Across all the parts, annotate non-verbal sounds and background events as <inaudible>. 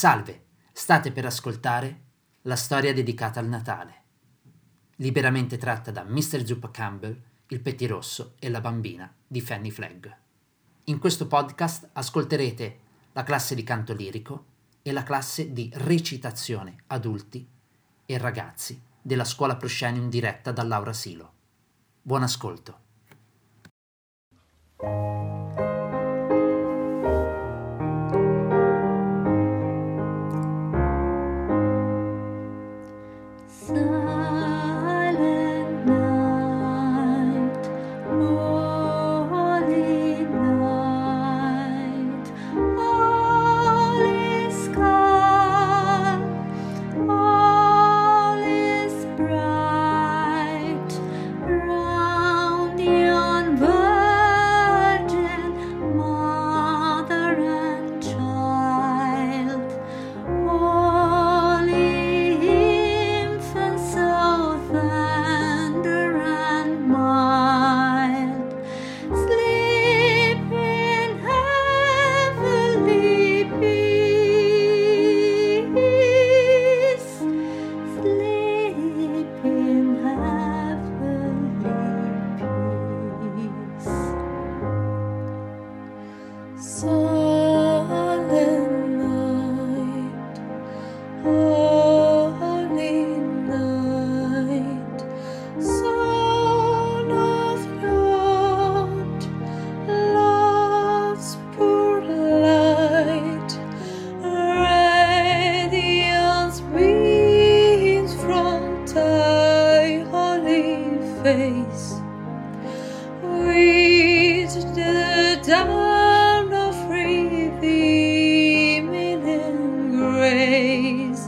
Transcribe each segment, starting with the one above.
salve, state per ascoltare la storia dedicata al Natale, liberamente tratta da Mr. Zuppa Campbell, il pettirosso e la bambina di Fanny Flagg. In questo podcast ascolterete la classe di canto lirico e la classe di recitazione adulti e ragazzi della scuola Proscenium diretta da Laura Silo. Buon ascolto. praise.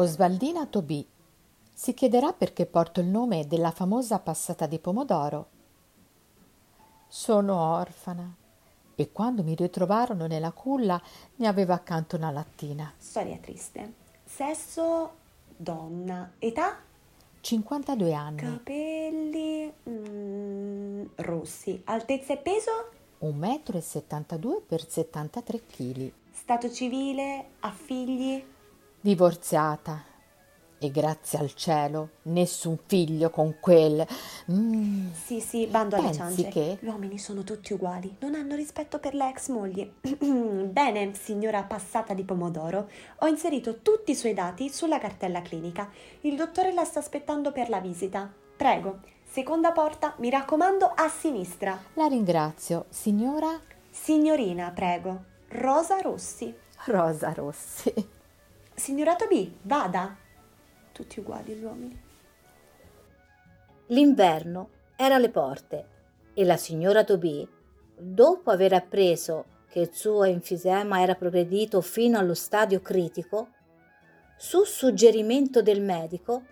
Osvaldina Tobì. Si chiederà perché porto il nome della famosa passata di pomodoro. Sono orfana e quando mi ritrovarono nella culla ne avevo accanto una lattina. Storia triste. Sesso donna. Età? 52 anni. Capelli mm, rossi. Altezza e peso? 1,72 m per 73 kg. Stato civile? Ha figli? Divorziata e grazie al cielo nessun figlio con quel... Mm. Sì, sì, bando alle ciance. che... Gli uomini sono tutti uguali, non hanno rispetto per le ex mogli. <clears throat> Bene, signora passata di pomodoro, ho inserito tutti i suoi dati sulla cartella clinica. Il dottore la sta aspettando per la visita. Prego, seconda porta, mi raccomando, a sinistra. La ringrazio, signora? Signorina, prego. Rosa Rossi. Rosa Rossi. Signora Tobì, vada tutti uguali gli uomini. L'inverno era alle porte e la signora Tobì, dopo aver appreso che il suo enfisema era progredito fino allo stadio critico, su suggerimento del medico,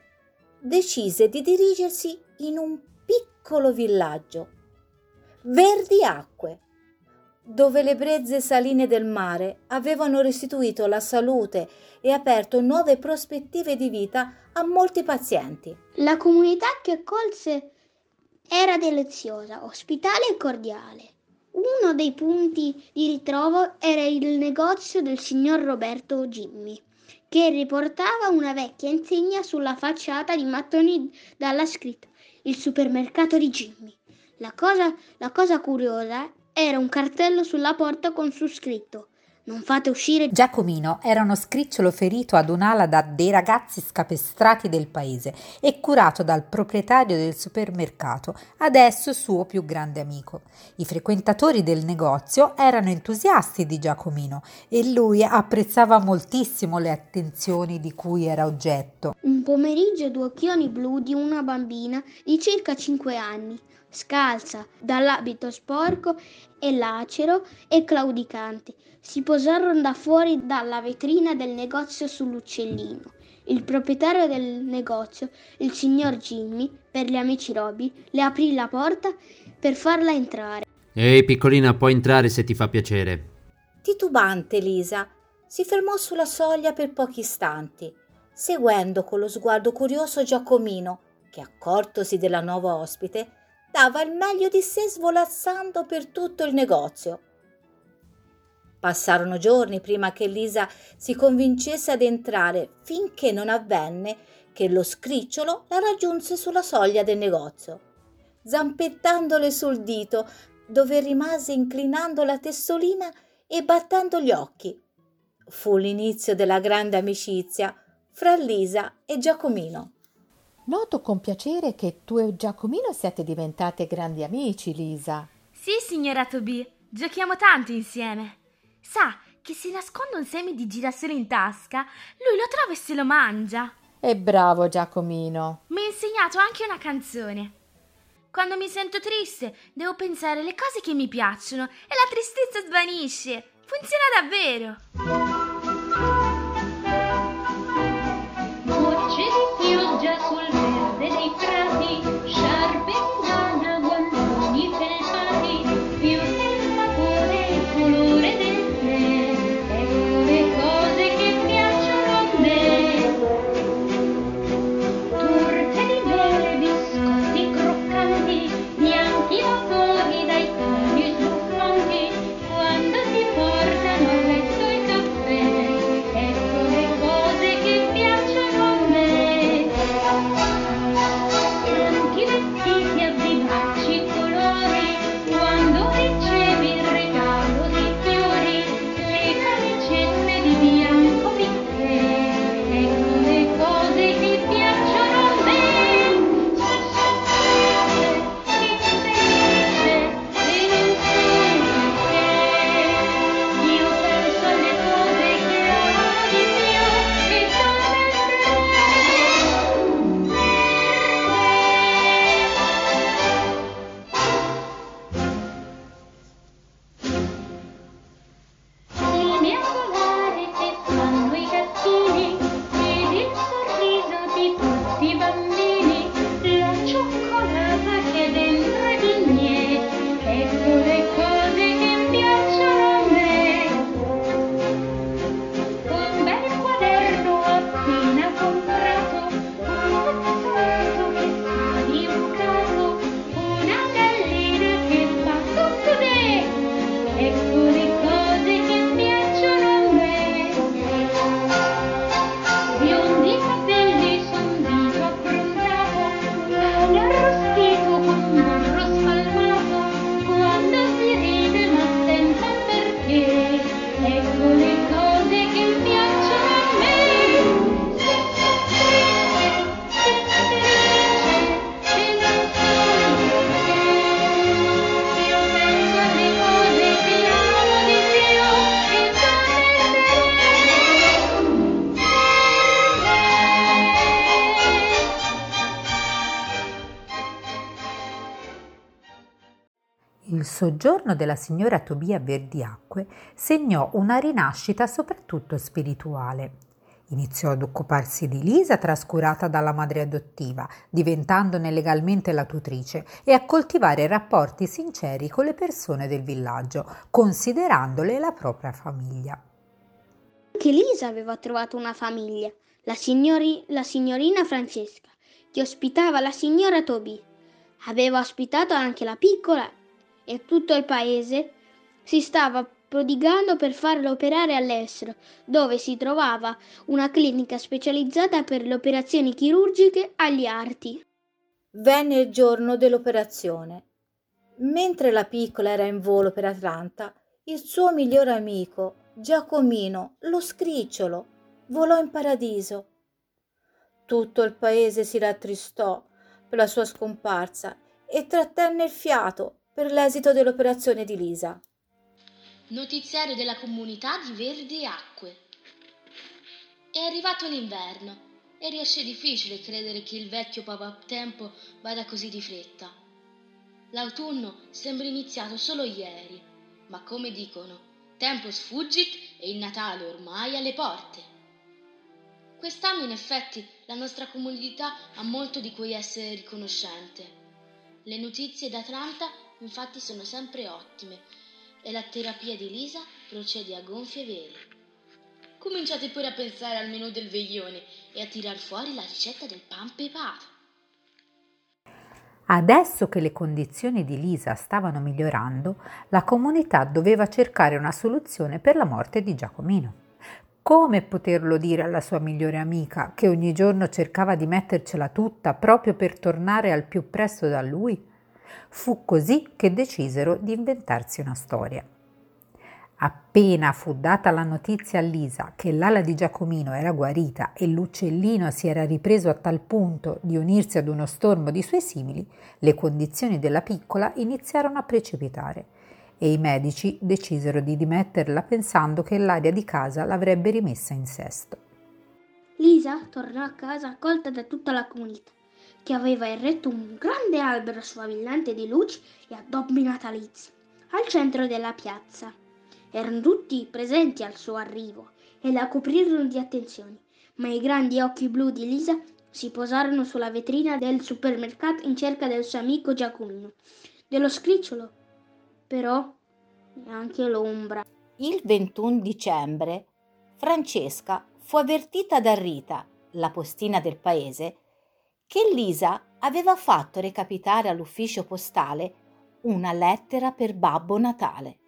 decise di dirigersi in un piccolo villaggio, Verdi Acque, dove le brezze saline del mare avevano restituito la salute e aperto nuove prospettive di vita a molti pazienti. La comunità che accolse era deliziosa, ospitale e cordiale. Uno dei punti di ritrovo era il negozio del signor Roberto Jimmy, che riportava una vecchia insegna sulla facciata di mattoni dalla scritta Il supermercato di Jimmy. La cosa, la cosa curiosa era un cartello sulla porta con su scritto non fate uscire. Giacomino era uno scricciolo ferito ad un'ala da dei ragazzi scapestrati del paese e curato dal proprietario del supermercato, adesso suo più grande amico. I frequentatori del negozio erano entusiasti di Giacomino e lui apprezzava moltissimo le attenzioni di cui era oggetto. Un pomeriggio due occhioni blu di una bambina di circa 5 anni scalza, dall'abito sporco e lacero e claudicante. Si posarono da fuori dalla vetrina del negozio sull'uccellino. Il proprietario del negozio, il signor Jimmy, per gli amici Roby, le aprì la porta per farla entrare. Ehi, piccolina, puoi entrare se ti fa piacere. Titubante Lisa si fermò sulla soglia per pochi istanti, seguendo con lo sguardo curioso Giacomino, che accortosi della nuova ospite, dava il meglio di sé svolazzando per tutto il negozio. Passarono giorni prima che Lisa si convincesse ad entrare, finché non avvenne che lo scricciolo la raggiunse sulla soglia del negozio, zampettandole sul dito, dove rimase inclinando la testolina e battendo gli occhi. Fu l'inizio della grande amicizia fra Lisa e Giacomino. Noto con piacere che tu e Giacomino siete diventate grandi amici, Lisa. Sì, signora Toby, giochiamo tanto insieme. Sa che se nasconde un seme di girasole in tasca, lui lo trova e se lo mangia. E bravo Giacomino. Mi ha insegnato anche una canzone. Quando mi sento triste, devo pensare alle cose che mi piacciono e la tristezza svanisce. Funziona davvero. Soggiorno della signora Tobia Verdiacque segnò una rinascita soprattutto spirituale. Iniziò ad occuparsi di Lisa trascurata dalla madre adottiva, diventandone legalmente la tutrice, e a coltivare rapporti sinceri con le persone del villaggio, considerandole la propria famiglia. Anche Lisa aveva trovato una famiglia, la, signori, la signorina Francesca, che ospitava la signora Toby. Aveva ospitato anche la piccola e tutto il paese si stava prodigando per farlo operare all'estero, dove si trovava una clinica specializzata per le operazioni chirurgiche agli arti. Venne il giorno dell'operazione. Mentre la piccola era in volo per Atlanta, il suo migliore amico, Giacomino, lo scricciolo, volò in paradiso. Tutto il paese si rattristò per la sua scomparsa e trattenne il fiato per l'esito dell'operazione di Lisa. Notiziario della comunità di Verde Acque. È arrivato l'inverno e riesce difficile credere che il vecchio tempo vada così di fretta. L'autunno sembra iniziato solo ieri, ma come dicono, tempo sfuggit e il Natale ormai alle porte. Quest'anno in effetti la nostra comunità ha molto di cui essere riconoscente. Le notizie d'Atlanta infatti sono sempre ottime e la terapia di Lisa procede a gonfie vele. Cominciate pure a pensare al menù del veglione e a tirar fuori la ricetta del pan pepato. Adesso che le condizioni di Lisa stavano migliorando, la comunità doveva cercare una soluzione per la morte di Giacomino. Come poterlo dire alla sua migliore amica, che ogni giorno cercava di mettercela tutta proprio per tornare al più presto da lui? Fu così che decisero di inventarsi una storia. Appena fu data la notizia a Lisa che l'ala di Giacomino era guarita e l'uccellino si era ripreso a tal punto di unirsi ad uno stormo di suoi simili, le condizioni della piccola iniziarono a precipitare e i medici decisero di dimetterla pensando che l'aria di casa l'avrebbe rimessa in sesto. Lisa tornò a casa accolta da tutta la comunità che aveva eretto un grande albero sfavillante di luci e addobbi natalizi al centro della piazza. Erano tutti presenti al suo arrivo e la coprirono di attenzioni, ma i grandi occhi blu di Lisa si posarono sulla vetrina del supermercato in cerca del suo amico Giacomino. Dello scricciolo, però, neanche l'ombra. Il 21 dicembre Francesca fu avvertita da Rita, la postina del paese, che Lisa aveva fatto recapitare all'ufficio postale una lettera per Babbo Natale.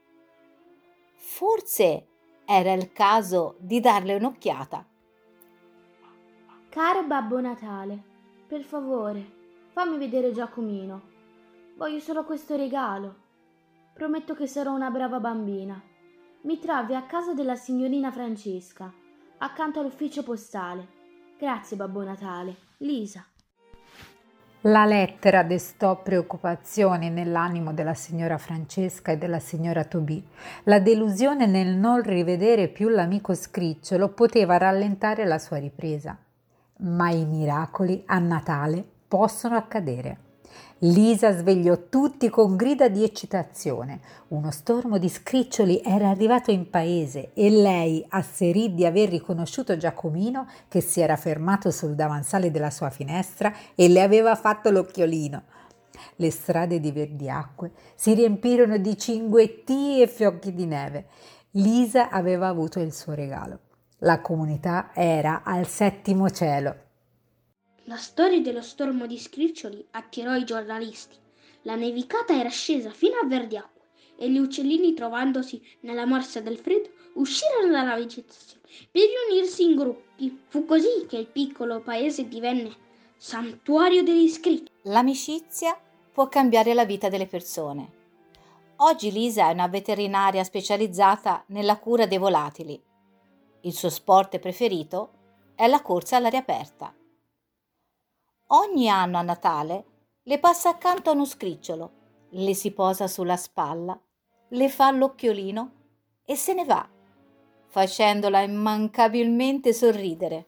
Forse era il caso di darle un'occhiata. Caro Babbo Natale, per favore, fammi vedere Giacomino. Voglio solo questo regalo. Prometto che sarò una brava bambina. Mi trovi a casa della signorina Francesca, accanto all'ufficio postale. Grazie, Babbo Natale. Lisa. La lettera destò preoccupazioni nell'animo della signora Francesca e della signora Tobì. La delusione nel non rivedere più l'amico scricciolo poteva rallentare la sua ripresa. Ma i miracoli a Natale possono accadere. Lisa svegliò tutti con grida di eccitazione. Uno stormo di scriccioli era arrivato in paese e lei asserì di aver riconosciuto Giacomino che si era fermato sul davanzale della sua finestra e le aveva fatto l'occhiolino. Le strade di Verdiacque si riempirono di cinguettii e fiocchi di neve. Lisa aveva avuto il suo regalo. La comunità era al settimo cielo. La storia dello stormo di scriccioli attirò i giornalisti. La nevicata era scesa fino a Verdiacque e gli uccellini, trovandosi nella morsa del freddo, uscirono dalla vegetazione per riunirsi in gruppi. Fu così che il piccolo paese divenne santuario degli scritti. L'amicizia può cambiare la vita delle persone. Oggi Lisa è una veterinaria specializzata nella cura dei volatili. Il suo sport preferito è la corsa all'aria aperta. Ogni anno a Natale le passa accanto a uno scricciolo, le si posa sulla spalla, le fa l'occhiolino e se ne va, facendola immancabilmente sorridere.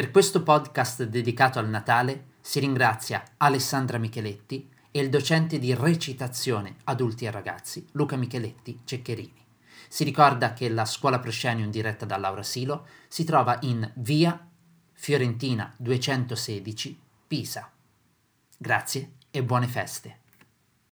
Per questo podcast dedicato al Natale si ringrazia Alessandra Micheletti e il docente di recitazione adulti e ragazzi Luca Micheletti Ceccherini. Si ricorda che la scuola Proscenium diretta da Laura Silo si trova in via Fiorentina 216 Pisa. Grazie e buone feste.